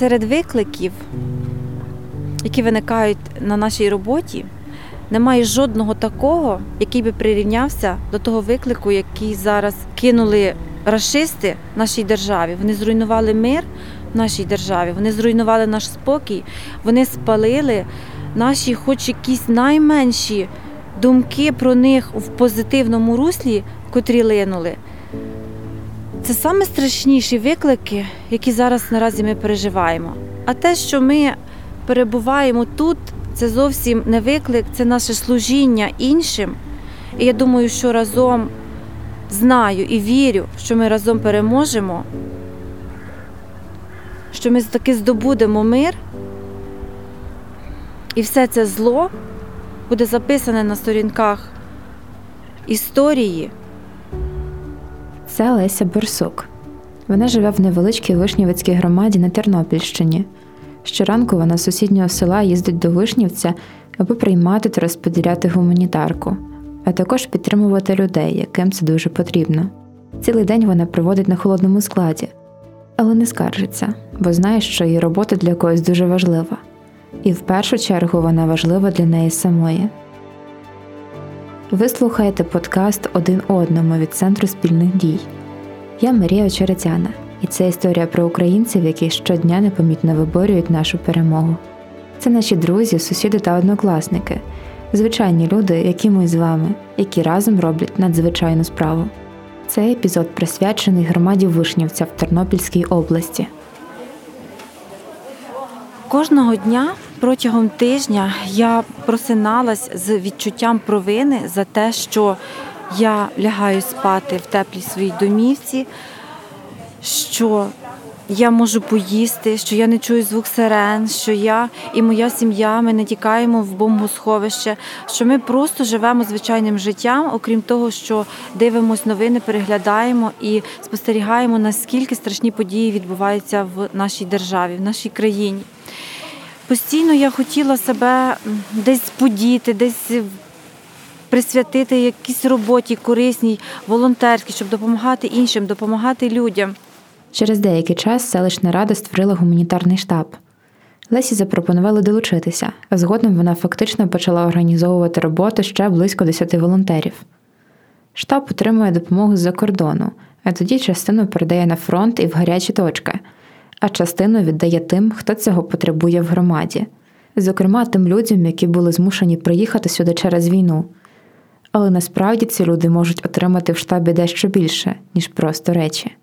серед викликів, які виникають на нашій роботі, немає жодного такого, який би прирівнявся до того виклику, який зараз кинули расисти нашій державі. Вони зруйнували мир в нашій державі, вони зруйнували наш спокій, вони спалили наші, хоч якісь найменші думки про них в позитивному руслі, котрі линули. Це саме страшніші виклики, які зараз наразі ми переживаємо. А те, що ми перебуваємо тут, це зовсім не виклик, це наше служіння іншим. І я думаю, що разом знаю і вірю, що ми разом переможемо, що ми таки здобудемо мир, і все це зло буде записане на сторінках історії. Це Леся Борсук. Вона живе в невеличкій Вишнівецькій громаді на Тернопільщині. Щоранку вона з сусіднього села їздить до Вишнівця, аби приймати та розподіляти гуманітарку, а також підтримувати людей, яким це дуже потрібно. Цілий день вона проводить на холодному складі, але не скаржиться, бо знає, що її робота для когось дуже важлива, і в першу чергу вона важлива для неї самої. Ви слухаєте подкаст один одному від Центру спільних дій. Я Марія Очеретяна, і це історія про українців, які щодня непомітно виборюють нашу перемогу. Це наші друзі, сусіди та однокласники, звичайні люди, які ми з вами, які разом роблять надзвичайну справу. Цей епізод присвячений громаді Вишнівця в Тернопільській області. Кожного дня протягом тижня я просиналась з відчуттям провини за те, що я лягаю спати в теплій своїй домівці, що я можу поїсти, що я не чую звук сирен, що я і моя сім'я ми не тікаємо в бомбосховище, що ми просто живемо звичайним життям, окрім того, що дивимось новини, переглядаємо і спостерігаємо, наскільки страшні події відбуваються в нашій державі, в нашій країні. Постійно я хотіла себе десь подіти, десь присвятити якійсь роботі корисній, волонтерській, щоб допомагати іншим, допомагати людям. Через деякий час селищна рада створила гуманітарний штаб. Лесі запропонували долучитися, а згодом вона фактично почала організовувати роботу ще близько 10 волонтерів. Штаб отримує допомогу з-за кордону, а тоді частину передає на фронт і в гарячі точки, а частину віддає тим, хто цього потребує в громаді, зокрема тим людям, які були змушені приїхати сюди через війну. Але насправді ці люди можуть отримати в штабі дещо більше, ніж просто речі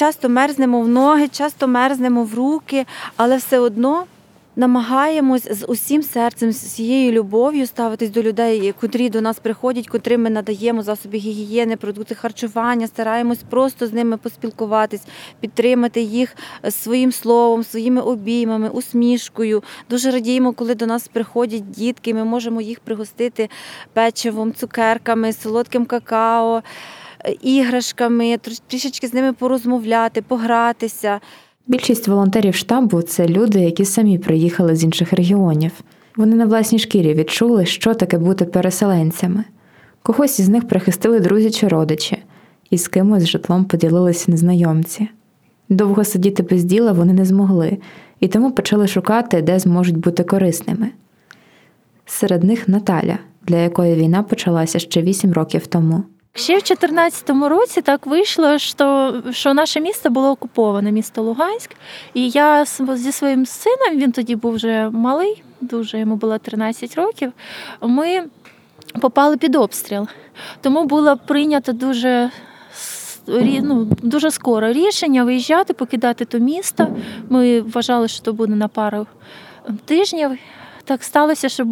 часто мерзнемо в ноги, часто мерзнемо в руки, але все одно намагаємось з усім серцем, з цією любов'ю ставитись до людей, котрі до нас приходять, котрим ми надаємо засоби гігієни, продукти харчування, стараємось просто з ними поспілкуватись, підтримати їх своїм словом, своїми обіймами, усмішкою. Дуже радіємо, коли до нас приходять дітки. Ми можемо їх пригостити печивом, цукерками, солодким какао іграшками, трішечки з ними порозмовляти, погратися. Більшість волонтерів штабу це люди, які самі приїхали з інших регіонів. Вони на власній шкірі відчули, що таке бути переселенцями. Когось із них прихистили друзі чи родичі, і з кимось житлом поділилися незнайомці. Довго сидіти без діла вони не змогли, і тому почали шукати, де зможуть бути корисними. Серед них Наталя, для якої війна почалася ще вісім років тому. Ще в 2014 році так вийшло, що що наше місто було окуповане, місто Луганськ. І я зі своїм сином, він тоді був вже малий, дуже йому було 13 років. Ми попали під обстріл. Тому було прийнято дуже ну, дуже скоро рішення виїжджати, покидати то місто. Ми вважали, що це буде на пару тижнів. Так сталося, що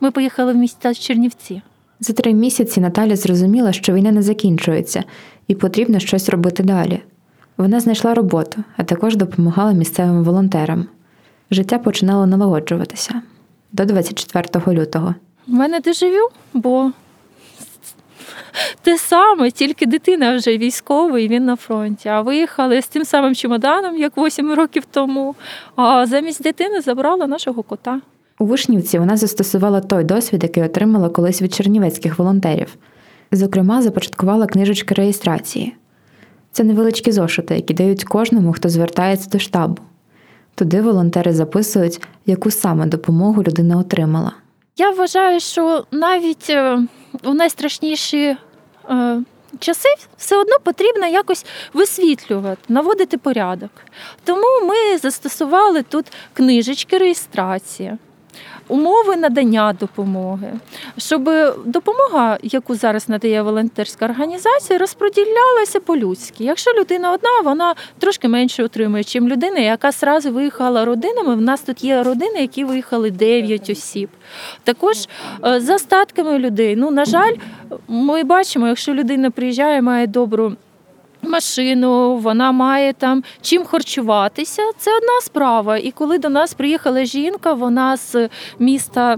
ми поїхали в місто Чернівці. За три місяці Наталя зрозуміла, що війна не закінчується, і потрібно щось робити далі. Вона знайшла роботу, а також допомагала місцевим волонтерам. Життя починало налагоджуватися до 24 лютого. У мене дежавю, бо те саме, тільки дитина вже військовий, він на фронті. А виїхали з тим самим чемоданом, як 8 років тому. А замість дитини забрала нашого кота. У Вишнівці вона застосувала той досвід, який отримала колись від чернівецьких волонтерів. Зокрема, започаткувала книжечки реєстрації. Це невеличкі зошити, які дають кожному, хто звертається до штабу. Туди волонтери записують, яку саме допомогу людина отримала. Я вважаю, що навіть е, у найстрашніші е, часи все одно потрібно якось висвітлювати, наводити порядок. Тому ми застосували тут книжечки реєстрації умови надання допомоги, щоб допомога, яку зараз надає волонтерська організація, розподілялася по-людськи. Якщо людина одна, вона трошки менше отримує, чим людина, яка сразу виїхала родинами. В нас тут є родини, які виїхали 9 осіб. Також е, за статками людей. Ну, на жаль, ми бачимо, якщо людина приїжджає, має добру машину, вона має там чим харчуватися. Це одна справа. І коли до нас приїхала жінка, вона з міста.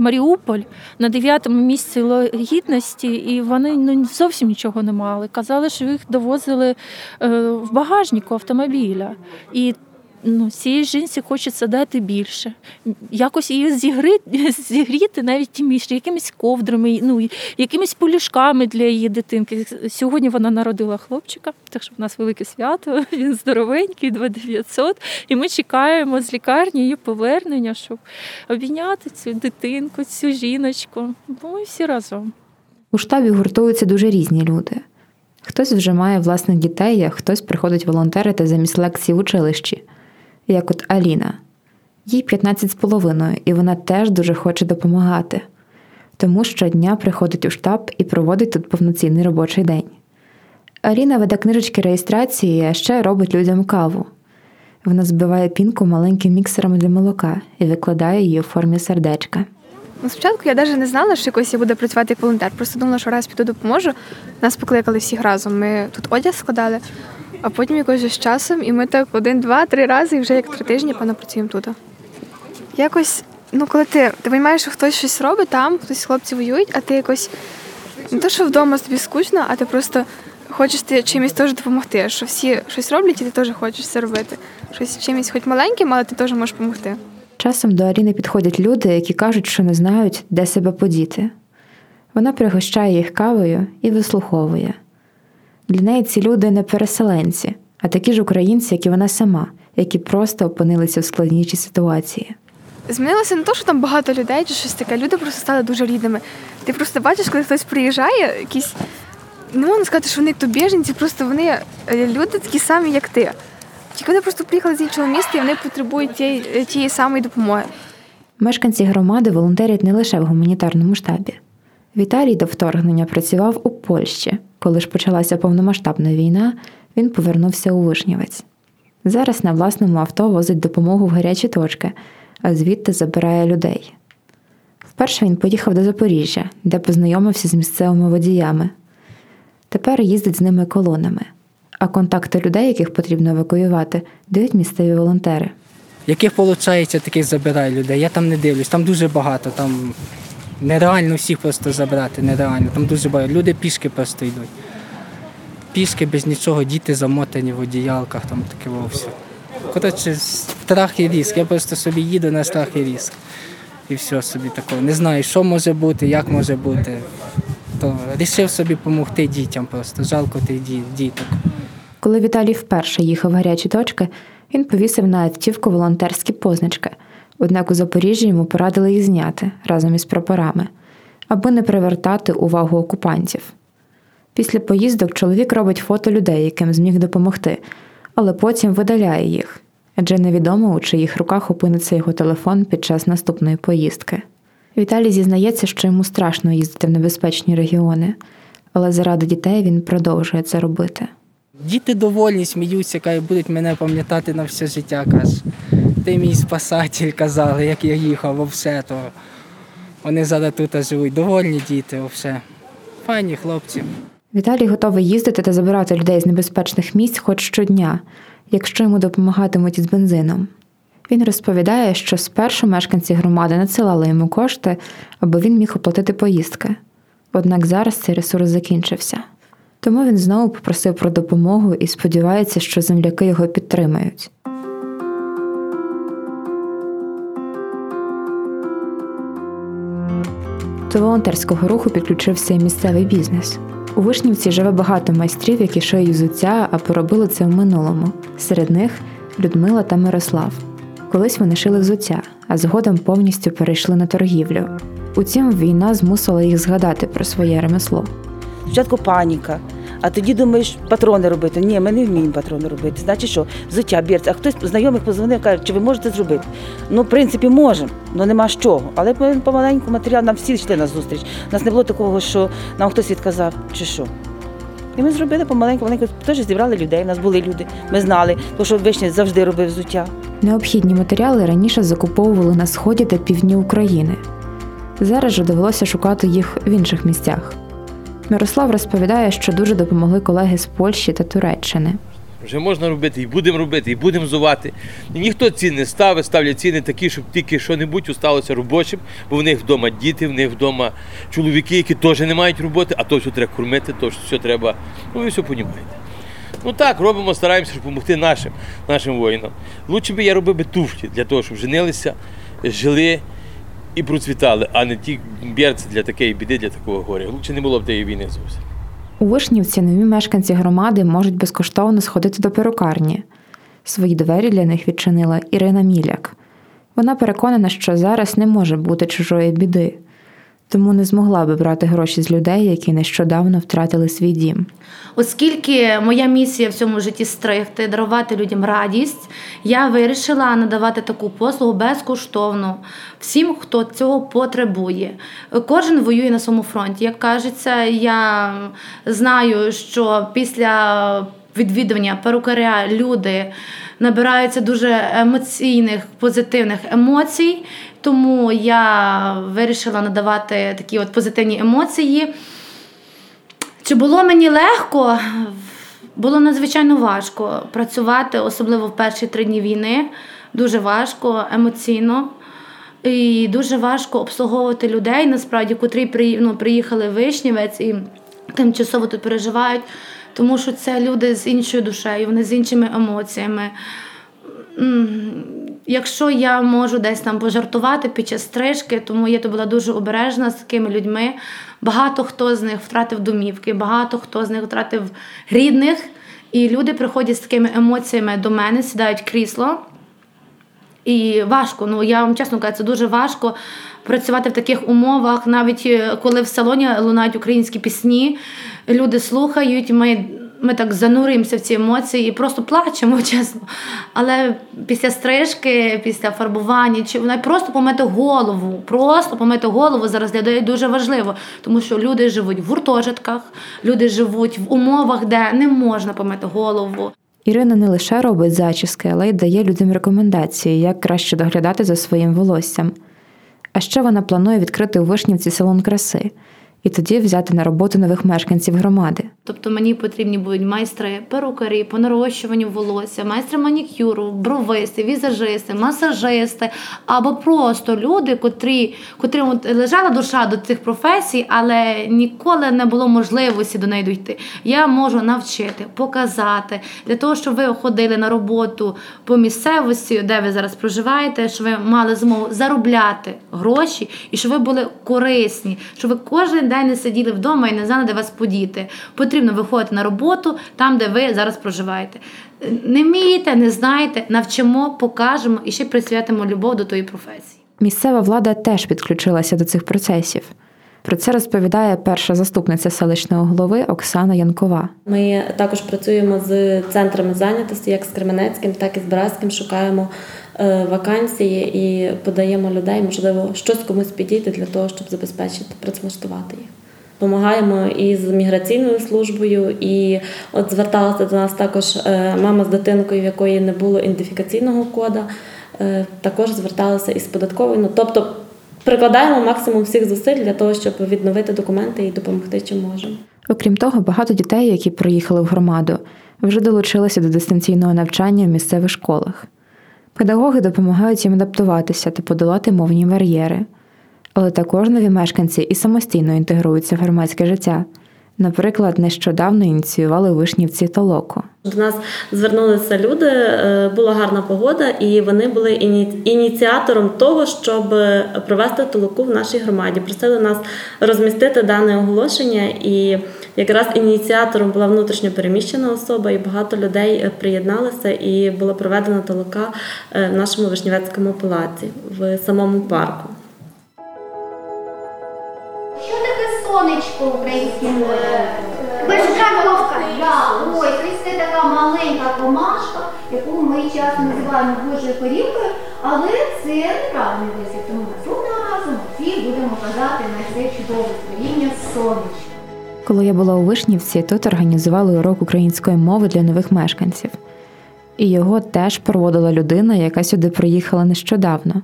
Маріуполь на дев'ятому місці гідності, і вони ну зовсім нічого не мали. Казали, що їх довозили е, в багажнику автомобіля. І ну, цій жінці хочеться дати більше. Якось її зігріти, зігріти навіть тіміше, якимись ковдрами, ну, якимись полюшками для її дитинки. Сьогодні вона народила хлопчика, так що в нас велике свято, він здоровенький, 2900, І ми чекаємо з лікарні її повернення, щоб обійняти цю дитинку, цю жіночку. Бо ми всі разом. У штабі гуртуються дуже різні люди. Хтось вже має власних дітей, а хтось приходить волонтерити замість лекцій в училищі як от Аліна. Їй 15 з половиною, і вона теж дуже хоче допомагати. Тому щодня приходить у штаб і проводить тут повноцінний робочий день. Аліна веде книжечки реєстрації, а ще робить людям каву. Вона збиває пінку маленьким міксером для молока і викладає її у формі сердечка. Ну, Спочатку я навіть не знала, що якось я буду працювати як волонтер. Просто думала, що раз піду допоможу. Нас покликали всіх разом. Ми тут одяг складали, а потім якось з часом, і ми так один, два, три рази і вже як три тижні певно, працюємо тут. Якось, ну коли ти ти розумієш, що хтось щось робить там, хтось хлопці воюють, а ти якось не то, що вдома тобі скучно, а ти просто хочеш ти чимось теж допомогти. Що всі щось роблять, і ти теж хочеш це робити. Щось чимось, хоч маленьким, але ти теж можеш допомогти. Часом до Аріни підходять люди, які кажуть, що не знають, де себе подіти. Вона пригощає їх кавою і вислуховує. Для неї ці люди не переселенці, а такі ж українці, як і вона сама, які просто опинилися в складнішій ситуації. Змінилося не то, що там багато людей чи щось таке. Люди просто стали дуже рідними. Ти просто бачиш, коли хтось приїжджає, якісь не можна сказати, що вони то біженці, просто вони е, люди такі самі, як ти. Тільки вони просто приїхали з іншого міста і вони потребують тієї, е, тієї самої допомоги. Мешканці громади волонтерять не лише в гуманітарному штабі. Віталій до вторгнення працював у Польщі. Коли ж почалася повномасштабна війна, він повернувся у Вишнівець. Зараз на власному авто возить допомогу в гарячі точки, а звідти забирає людей. Вперше він поїхав до Запоріжжя, де познайомився з місцевими водіями. Тепер їздить з ними колонами, а контакти людей, яких потрібно евакуювати, дають місцеві волонтери. Яких виходить, таких забирає людей. Я там не дивлюсь, там дуже багато. Там Нереально всіх просто забрати, нереально. Там дуже багато. Люди пішки просто йдуть. Пішки без нічого, діти замотані в одіялках, там таке вовсе. Коротше, страх і різк. Я просто собі їду на страх і різк. І все собі такого. Не знаю, що може бути, як може бути. То вирішив собі допомогти дітям просто. Жалко тих діток. Коли Віталій вперше їхав в гарячі точки, він повісив на автівку волонтерські позначки. Однак у Запоріжжі йому порадили їх зняти разом із прапорами, аби не привертати увагу окупантів. Після поїздок чоловік робить фото людей, яким зміг допомогти, але потім видаляє їх, адже невідомо, у чиїх руках опиниться його телефон під час наступної поїздки. Віталій зізнається, що йому страшно їздити в небезпечні регіони, але заради дітей він продовжує це робити. Діти довольні, сміються, кажуть, будуть мене пам'ятати на все життя. каже ти мій спасатель, казали, як я їхав, вовсе, то вони зараз тут живуть. Довольні діти, вовсе. Файні хлопці. Віталій готовий їздити та забирати людей з небезпечних місць хоч щодня, якщо йому допомагатимуть із бензином. Він розповідає, що спершу мешканці громади надсилали йому кошти, аби він міг оплатити поїздки. Однак зараз цей ресурс закінчився. Тому він знову попросив про допомогу і сподівається, що земляки його підтримають. До волонтерського руху підключився і місцевий бізнес. У Вишнівці живе багато майстрів, які шиють взуття, а поробили це в минулому. Серед них Людмила та Мирослав. Колись вони шили взуття, а згодом повністю перейшли на торгівлю. Утім, війна змусила їх згадати про своє ремесло. Спочатку паніка. А тоді думаєш, патрони робити. Ні, ми не вміємо патрони робити. Значить, що взуття, бірці. А хтось знайомих позвонив, каже, чи ви можете зробити? Ну, в принципі, можемо, але нема з чого. Але ми помаленьку матеріал нам всі йшли на зустріч. У нас не було такого, що нам хтось відказав, чи що. І ми зробили помаленьку, маленьку, теж зібрали людей. У нас були люди. Ми знали, тому що вишня завжди робив взуття. Необхідні матеріали раніше закуповували на сході та півдні України. Зараз же довелося шукати їх в інших місцях. Мирослав розповідає, що дуже допомогли колеги з Польщі та Туреччини. Вже можна робити, і будемо робити, і будемо зувати. Ніхто цін не ставить, ставлять ціни такі, щоб тільки що-небудь усталося робочим, бо в них вдома діти, в них вдома чоловіки, які теж не мають роботи, а то все треба кормити, то все треба. Ну ви все розумієте. Ну так, робимо, стараємося допомогти нашим нашим воїнам. Лучше би я робив би туфлі для того, щоб женилися, жили і процвітали, а не ті берці для такої біди, для такого горя. Лучше не було б тієї війни зовсім. У Вишнівці нові мешканці громади можуть безкоштовно сходити до перукарні. Свої двері для них відчинила Ірина Міляк. Вона переконана, що зараз не може бути чужої біди, тому не змогла би брати гроші з людей, які нещодавно втратили свій дім. Оскільки моя місія в цьому житті стригти, дарувати людям радість, я вирішила надавати таку послугу безкоштовно всім, хто цього потребує. Кожен воює на своєму фронті. Як кажеться, я знаю, що після відвідування перукаря люди набираються дуже емоційних, позитивних емоцій. Тому я вирішила надавати такі от позитивні емоції. Чи було мені легко? Було надзвичайно важко працювати, особливо в перші три дні війни. Дуже важко емоційно. І дуже важко обслуговувати людей, насправді, котрі ну, приїхали в Вишнівець і тимчасово тут переживають, тому що це люди з іншою душею, вони з іншими емоціями. Якщо я можу десь там пожартувати під час стрижки, тому я то була дуже обережна з такими людьми. Багато хто з них втратив домівки, багато хто з них втратив рідних. І люди приходять з такими емоціями до мене, сідають крісло. І важко, ну я вам чесно кажу, це дуже важко працювати в таких умовах, навіть е, коли в салоні лунають українські пісні, люди слухають. ми ми так занурюємося в ці емоції і просто плачемо, чесно. Але після стрижки, після фарбування, чи навіть просто помити голову, просто помити голову зараз для людей дуже важливо, тому що люди живуть в гуртожитках, люди живуть в умовах, де не можна помити голову. Ірина не лише робить зачіски, але й дає людям рекомендації, як краще доглядати за своїм волоссям. А ще вона планує відкрити у Вишнівці салон краси і тоді взяти на роботу нових мешканців громади. Тобто мені потрібні будуть майстри, перукарі по нарощуванню волосся, майстри манікюру, бровисти, візажисти, масажисти або просто люди, котрі от лежала душа до цих професій, але ніколи не було можливості до неї дійти. Я можу навчити, показати для того, щоб ви ходили на роботу по місцевості, де ви зараз проживаєте, щоб ви мали змогу заробляти гроші і щоб ви були корисні, щоб ви кожен день не сиділи вдома і не знали, де вас подіти. Потрібно виходити на роботу там, де ви зараз проживаєте. Не вмієте, не знаєте, навчимо, покажемо і ще присвятимо любов до тої професії. Місцева влада теж підключилася до цих процесів. Про це розповідає перша заступниця селищного голови Оксана Янкова. Ми також працюємо з центрами зайнятості, як з Кременецьким, так і з Бразьким. Шукаємо вакансії і подаємо людей, можливо, щось комусь підійти для того, щоб забезпечити працевлаштувати їх. Допомагаємо і з міграційною службою, і от зверталася до нас також е, мама з дитинкою, в якої не було ідентифікаційного кода. Е, також зверталася із податковою. Ну, тобто прикладаємо максимум всіх зусиль для того, щоб відновити документи і допомогти, чим можемо. Окрім того, багато дітей, які приїхали в громаду, вже долучилися до дистанційного навчання в місцевих школах. Педагоги допомагають їм адаптуватися та подолати мовні бар'єри але також нові мешканці і самостійно інтегруються в громадське життя. Наприклад, нещодавно ініціювали вишнівці толоку. До нас звернулися люди, е, була гарна погода, і вони були ініціатором того, щоб провести толоку в нашій громаді. Просили нас розмістити дане оголошення і якраз ініціатором була внутрішньо переміщена особа, і багато людей е, приєдналися, і була проведена толока в нашому Вишнівецькому палаці в самому парку. Що таке сонечко українською мовою? Ось це така маленька комашка, яку ми часто називаємо Божою корівкою, але це неправильний вислів. Тому наступного разу ми всі будемо казати на це чудове створіння сонечко. Коли я була у Вишнівці, тут організували урок української мови для нових мешканців. І його теж проводила людина, яка сюди приїхала нещодавно.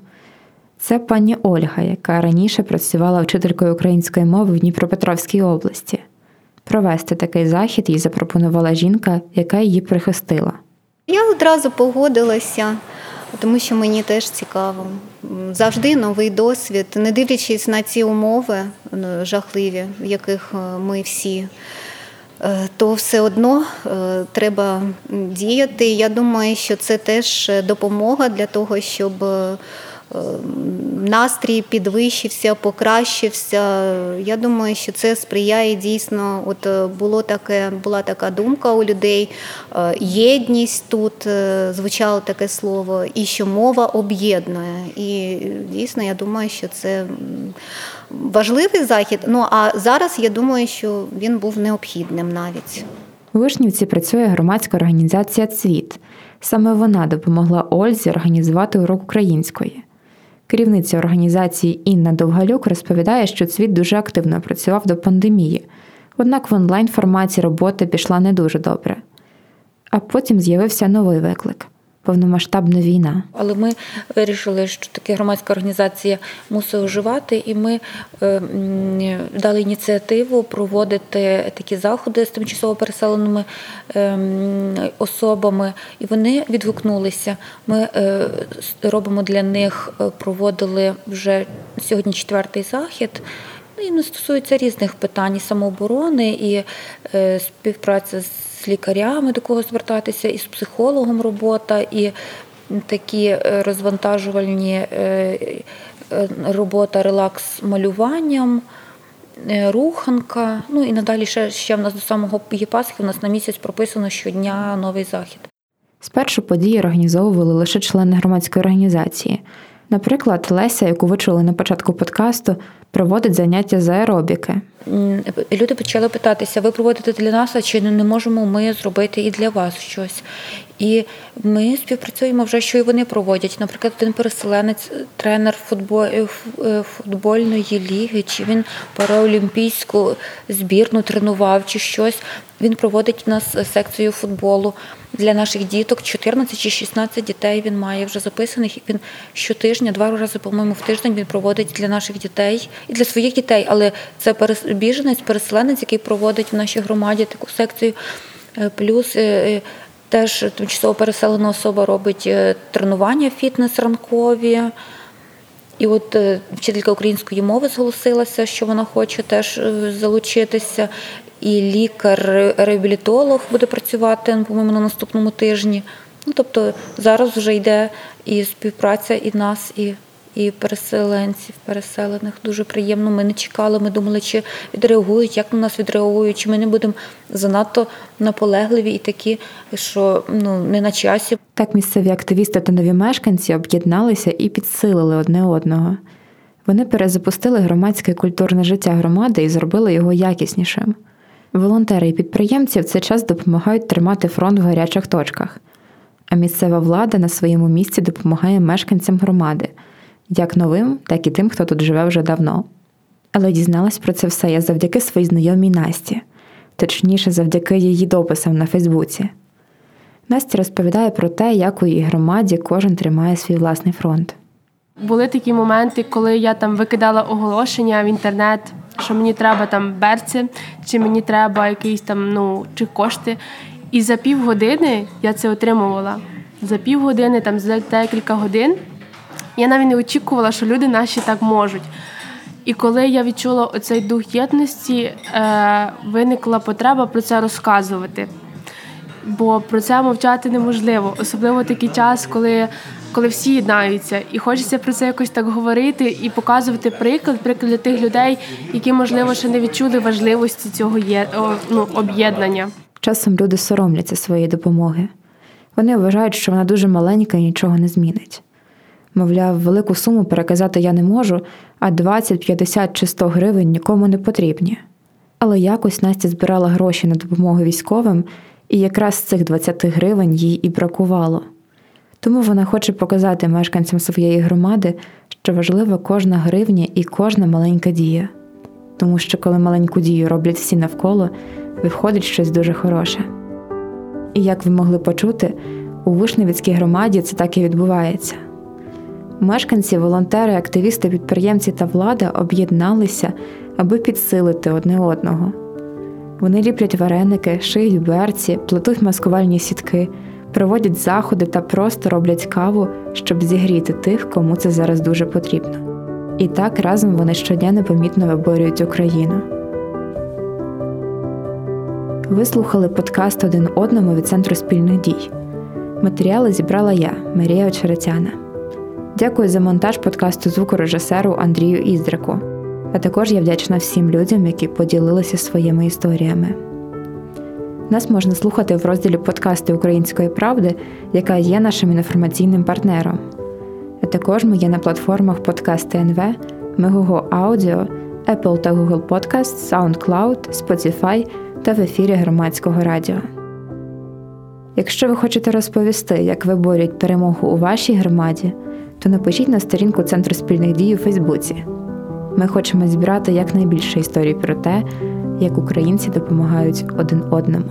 Це пані Ольга, яка раніше працювала вчителькою української мови в Дніпропетровській області. Провести такий захід їй запропонувала жінка, яка її прихистила. Я одразу погодилася, тому що мені теж цікаво. Завжди новий досвід, не дивлячись на ці умови жахливі, в яких е, ми всі, е, то все одно е, треба діяти. Я думаю, що це теж допомога для того, щоб настрій підвищився, покращився. Я думаю, що це сприяє дійсно. От е, було таке, була така думка у людей, е, єдність тут е, звучало таке слово, і що мова об'єднує. І дійсно, я думаю, що це важливий захід. Ну а зараз я думаю, що він був необхідним навіть. У Вишнівці працює громадська організація Цвіт. Саме вона допомогла Ользі організувати урок української. Керівниця організації Інна Довгалюк розповідає, що цвіт дуже активно працював до пандемії, однак в онлайн форматі робота пішла не дуже добре. А потім з'явився новий виклик повномасштабна війна. Але ми вирішили, що така громадська організація мусить оживати, і ми е, дали ініціативу проводити такі заходи з тимчасово переселеними е, особами, і вони відгукнулися. Ми е, робимо для них, проводили вже сьогодні четвертий захід. Ну, не стосується різних питань і самооборони і співпраця з лікарями до кого звертатися, і з психологом робота, і такі е, розвантажувальні е, е, робота, релакс малюванням. Руханка, ну і надалі ще ще в нас до самого Пасхи у нас на місяць прописано щодня новий захід. Спершу події організовували лише члени громадської організації. Наприклад, Леся, яку ви чули на початку подкасту, проводить заняття з аеробіки. Люди почали питатися: ви проводите для нас, а чи не можемо ми зробити і для вас щось? І ми співпрацюємо вже, що і вони проводять. Наприклад, один переселенець, тренер е, е, футбольної ліги, чи він параолімпійську збірну тренував, чи щось. Він проводить у нас секцію футболу для наших діток. 14 чи 16 дітей він має вже записаних. Він щотижня, два рази, по-моєму, в тиждень він проводить для наших дітей і для своїх дітей. Але це біженець, переселенець, який проводить в нашій громаді таку секцію. Е, плюс Теж тимчасово переселена особа робить е, тренування фітнес ранкові. І от е, вчителька української мови зголосилася, що вона хоче теж е, залучитися. І лікар-реабілітолог буде працювати, по-моєму, на наступному тижні. Ну, Тобто зараз вже йде і співпраця і нас, і і переселенців, переселених. Дуже приємно. Ми не чекали, ми думали, чи відреагують, як на нас відреагують, чи ми не будемо занадто наполегливі і такі, що ну не на часі. Так місцеві активісти та нові мешканці об'єдналися і підсилили одне одного. Вони перезапустили громадське культурне життя громади і зробили його якіснішим. Волонтери і підприємці в цей час допомагають тримати фронт в гарячих точках, а місцева влада на своєму місці допомагає мешканцям громади як новим, так і тим, хто тут живе вже давно. Але дізналась про це все я завдяки своїй знайомій Насті, точніше, завдяки її дописам на Фейсбуці. Настя розповідає про те, як у її громаді кожен тримає свій власний фронт. Були такі моменти, коли я там викидала оголошення в інтернет, що мені треба там берці, чи мені треба якісь там ну чи кошти. І за півгодини я це отримувала. За півгодини, там за декілька годин я навіть не очікувала, що люди наші так можуть. І коли я відчула оцей дух єдності, е, виникла потреба про це розказувати. Бо про це мовчати неможливо, особливо такий час, коли коли всі єднаються, і хочеться про це якось так говорити і показувати приклад, приклад для тих людей, які можливо ще не відчули важливості цього є ну, об'єднання. Часом люди соромляться своєї допомоги. Вони вважають, що вона дуже маленька і нічого не змінить. Мовляв, велику суму переказати я не можу, а 20, 50 чи 100 гривень нікому не потрібні. Але якось Настя збирала гроші на допомогу військовим, і якраз цих 20 гривень їй і бракувало. Тому вона хоче показати мешканцям своєї громади, що важлива кожна гривня і кожна маленька дія. Тому що коли маленьку дію роблять всі навколо, виходить щось дуже хороше. І як ви могли почути, у Вишневецькій громаді це так і відбувається. Мешканці, волонтери, активісти, підприємці та влада об'єдналися, аби підсилити одне одного. Вони ліплять вареники, шиють берці, плетуть маскувальні сітки, проводять заходи та просто роблять каву, щоб зігріти тих, кому це зараз дуже потрібно. І так разом вони щодня непомітно виборюють Україну. Ви слухали подкаст один одному від Центру спільних дій. Матеріали зібрала я, Марія Очеретяна. Дякую за монтаж подкасту звукорежисеру Андрію Іздрику. А також я вдячна всім людям, які поділилися своїми історіями. Нас можна слухати в розділі подкасти Української правди, яка є нашим інформаційним партнером. А також ми є на платформах Подкаст НВ, Мегого Аудіо, Apple та Google Podcast, SoundCloud, Spotify та в ефірі громадського радіо. Якщо ви хочете розповісти, як виборюють перемогу у вашій громаді, то напишіть на сторінку Центру спільних дій у Фейсбуці. Ми хочемо зібрати якнайбільше історій про те, як українці допомагають один одному.